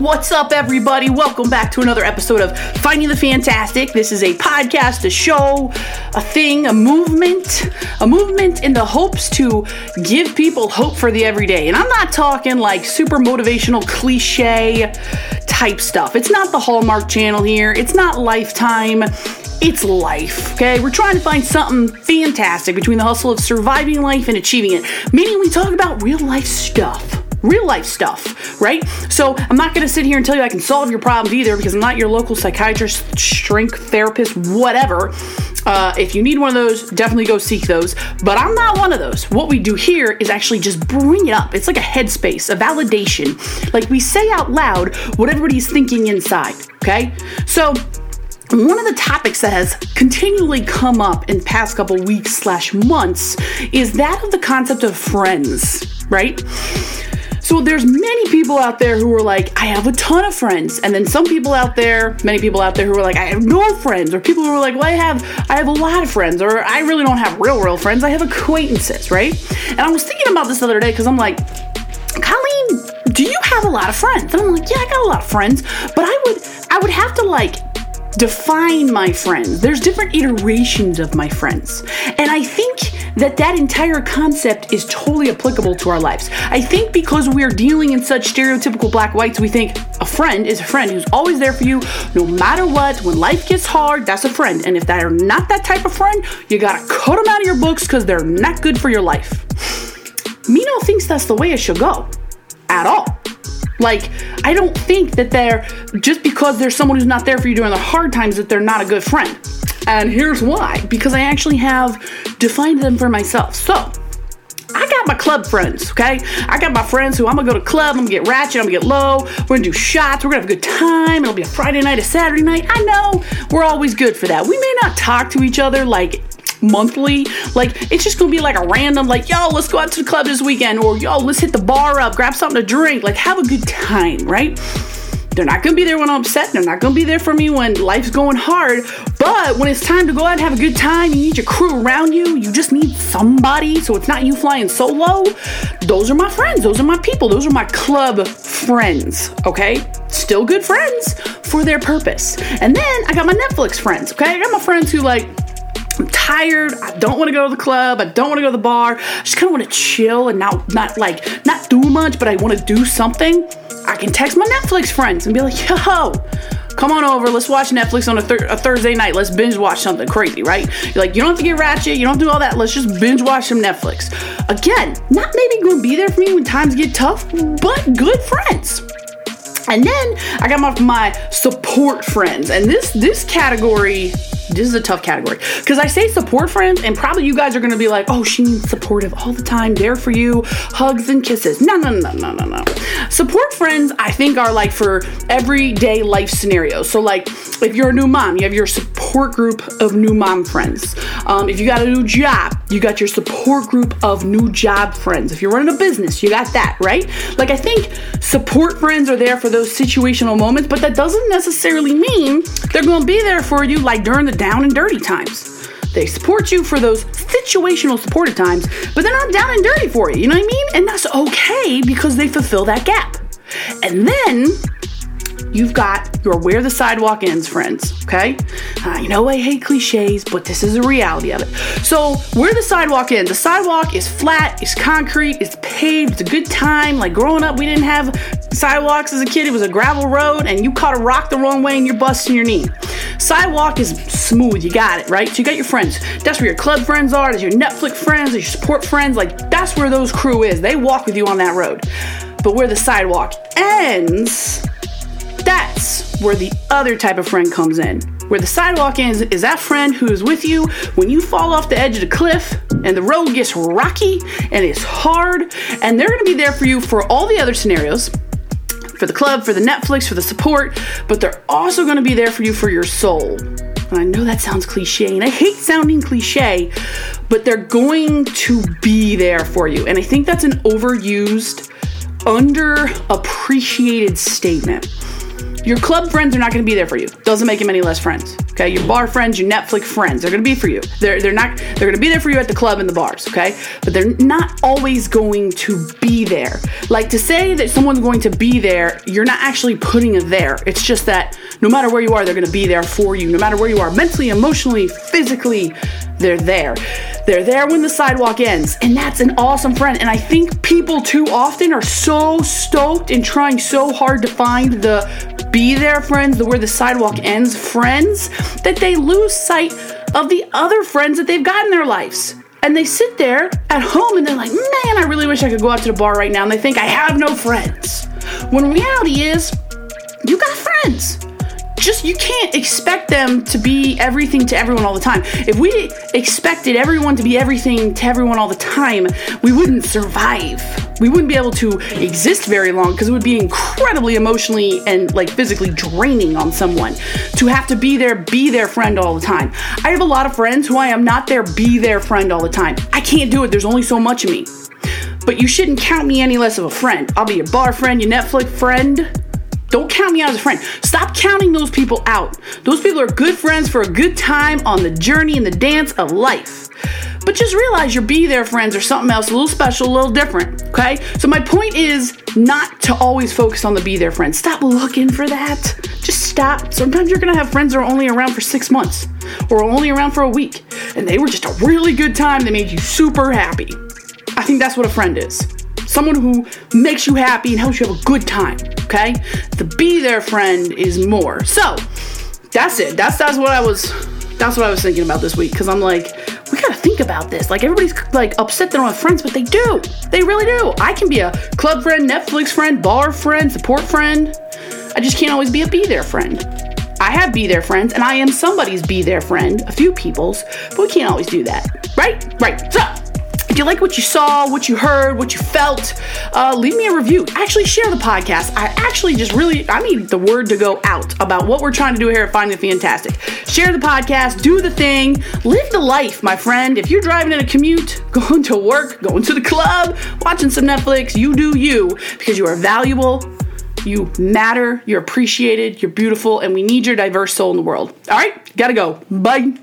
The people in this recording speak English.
What's up, everybody? Welcome back to another episode of Finding the Fantastic. This is a podcast, a show, a thing, a movement, a movement in the hopes to give people hope for the everyday. And I'm not talking like super motivational cliche type stuff. It's not the Hallmark channel here, it's not Lifetime. It's life, okay? We're trying to find something fantastic between the hustle of surviving life and achieving it. Meaning, we talk about real life stuff real life stuff, right? So I'm not going to sit here and tell you I can solve your problems either because I'm not your local psychiatrist, shrink therapist, whatever. Uh, if you need one of those, definitely go seek those. But I'm not one of those. What we do here is actually just bring it up. It's like a headspace, a validation. Like we say out loud what everybody's thinking inside, okay? So one of the topics that has continually come up in past couple weeks slash months is that of the concept of friends, right? So there's many people out there who are like, I have a ton of friends. And then some people out there, many people out there who are like, I have no friends. Or people who are like, well, I have I have a lot of friends. Or I really don't have real, real friends. I have acquaintances, right? And I was thinking about this the other day because I'm like, Colleen, do you have a lot of friends? And I'm like, yeah, I got a lot of friends. But I would I would have to like define my friends. There's different iterations of my friends. And I think that that entire concept is totally applicable to our lives. I think because we're dealing in such stereotypical black whites, we think a friend is a friend who's always there for you no matter what. When life gets hard, that's a friend. And if they're not that type of friend, you gotta cut them out of your books because they're not good for your life. Mino thinks that's the way it should go at all. Like, I don't think that they're just because there's someone who's not there for you during the hard times that they're not a good friend. And here's why because I actually have defined them for myself. So, I got my club friends, okay? I got my friends who I'm gonna go to club, I'm gonna get ratchet, I'm gonna get low, we're gonna do shots, we're gonna have a good time, it'll be a Friday night, a Saturday night. I know we're always good for that. We may not talk to each other like monthly. Like it's just gonna be like a random like, yo, let's go out to the club this weekend, or yo, let's hit the bar up, grab something to drink, like have a good time, right? They're not gonna be there when I'm upset. They're not gonna be there for me when life's going hard. But when it's time to go out and have a good time, you need your crew around you. You just need somebody, so it's not you flying solo. Those are my friends. Those are my people. Those are my club friends. Okay, still good friends for their purpose. And then I got my Netflix friends. Okay, I got my friends who like I'm tired. I don't want to go to the club. I don't want to go to the bar. I just kind of want to chill and not not like not do much, but I want to do something. I can text my Netflix friends and be like, "Yo, come on over. Let's watch Netflix on a, a, Thursday night. Let's binge watch something crazy, right? You're like, you don't have to get ratchet. You don't do all that. Let's just binge watch some Netflix. Again, not maybe going to be there for me when times get tough, but good friends. And then I got my, my support friends, and this this category this is a tough category because I say support friends, and probably you guys are going to be like, oh, she means supportive all the time, there for you, hugs and kisses. No, no, no, no, no, no. Support friends, I think, are like for everyday life scenarios. So, like, if you're a new mom, you have your support group of new mom friends. Um, if you got a new job, you got your support group of new job friends. If you're running a business, you got that, right? Like, I think support friends are there for those situational moments, but that doesn't necessarily mean they're going to be there for you like during the down and dirty times. They support you for those situational supportive times, but they're not down and dirty for you. You know what I mean? And that's okay because they fulfill that gap. And then you've got your where the sidewalk ends friends, okay? Uh, I know I hate cliches, but this is a reality of it. So, where the sidewalk ends, the sidewalk is flat, it's concrete, it's paved, it's a good time. Like growing up, we didn't have sidewalks as a kid, it was a gravel road, and you caught a rock the wrong way and you're busting your knee. Sidewalk is smooth, you got it, right? So, you got your friends. That's where your club friends are, there's your Netflix friends, there's your support friends. Like, that's where those crew is. They walk with you on that road. But where the sidewalk ends, that's where the other type of friend comes in. Where the sidewalk ends is that friend who is with you when you fall off the edge of the cliff and the road gets rocky and it's hard, and they're gonna be there for you for all the other scenarios for the club, for the Netflix, for the support, but they're also gonna be there for you for your soul. And I know that sounds cliche, and I hate sounding cliche, but they're going to be there for you. And I think that's an overused, underappreciated statement Your club friends are not going to be there for you. Doesn't make them any less friends. Okay, your bar friends, your Netflix friends, they're going to be for you. They're they're not they're going to be there for you at the club and the bars. Okay, but they're not always going to be there. Like to say that someone's going to be there, you're not actually putting it there. It's just that no matter where you are, they're going to be there for you. No matter where you are, mentally, emotionally, physically, they're there. They're there when the sidewalk ends. And that's an awesome friend. And I think people too often are so stoked and trying so hard to find the be there friends, the where the sidewalk ends friends, that they lose sight of the other friends that they've got in their lives. And they sit there at home and they're like, man, I really wish I could go out to the bar right now. And they think, I have no friends. When reality is, you got friends you can't expect them to be everything to everyone all the time. If we expected everyone to be everything to everyone all the time, we wouldn't survive. We wouldn't be able to exist very long because it would be incredibly emotionally and like physically draining on someone to have to be there, be their friend all the time. I have a lot of friends who I am not their be their friend all the time. I can't do it. There's only so much of me. But you shouldn't count me any less of a friend. I'll be your bar friend, your Netflix friend, don't count me out as a friend. Stop counting those people out. Those people are good friends for a good time on the journey and the dance of life. But just realize your be there friends are something else, a little special, a little different. Okay? So, my point is not to always focus on the be there friends. Stop looking for that. Just stop. Sometimes you're gonna have friends that are only around for six months or only around for a week, and they were just a really good time that made you super happy. I think that's what a friend is someone who makes you happy and helps you have a good time. Okay, the be there friend is more. So that's it. That's that's what I was. That's what I was thinking about this week because I'm like, we gotta think about this. Like everybody's like upset they don't have friends, but they do. They really do. I can be a club friend, Netflix friend, bar friend, support friend. I just can't always be a be there friend. I have be there friends, and I am somebody's be there friend, a few people's, but we can't always do that. Right? Right. So you like what you saw, what you heard, what you felt, uh, leave me a review. Actually, share the podcast. I actually just really, I need the word to go out about what we're trying to do here at Finding Fantastic. Share the podcast, do the thing, live the life, my friend. If you're driving in a commute, going to work, going to the club, watching some Netflix, you do you because you are valuable. You matter, you're appreciated, you're beautiful, and we need your diverse soul in the world. All right, gotta go. Bye.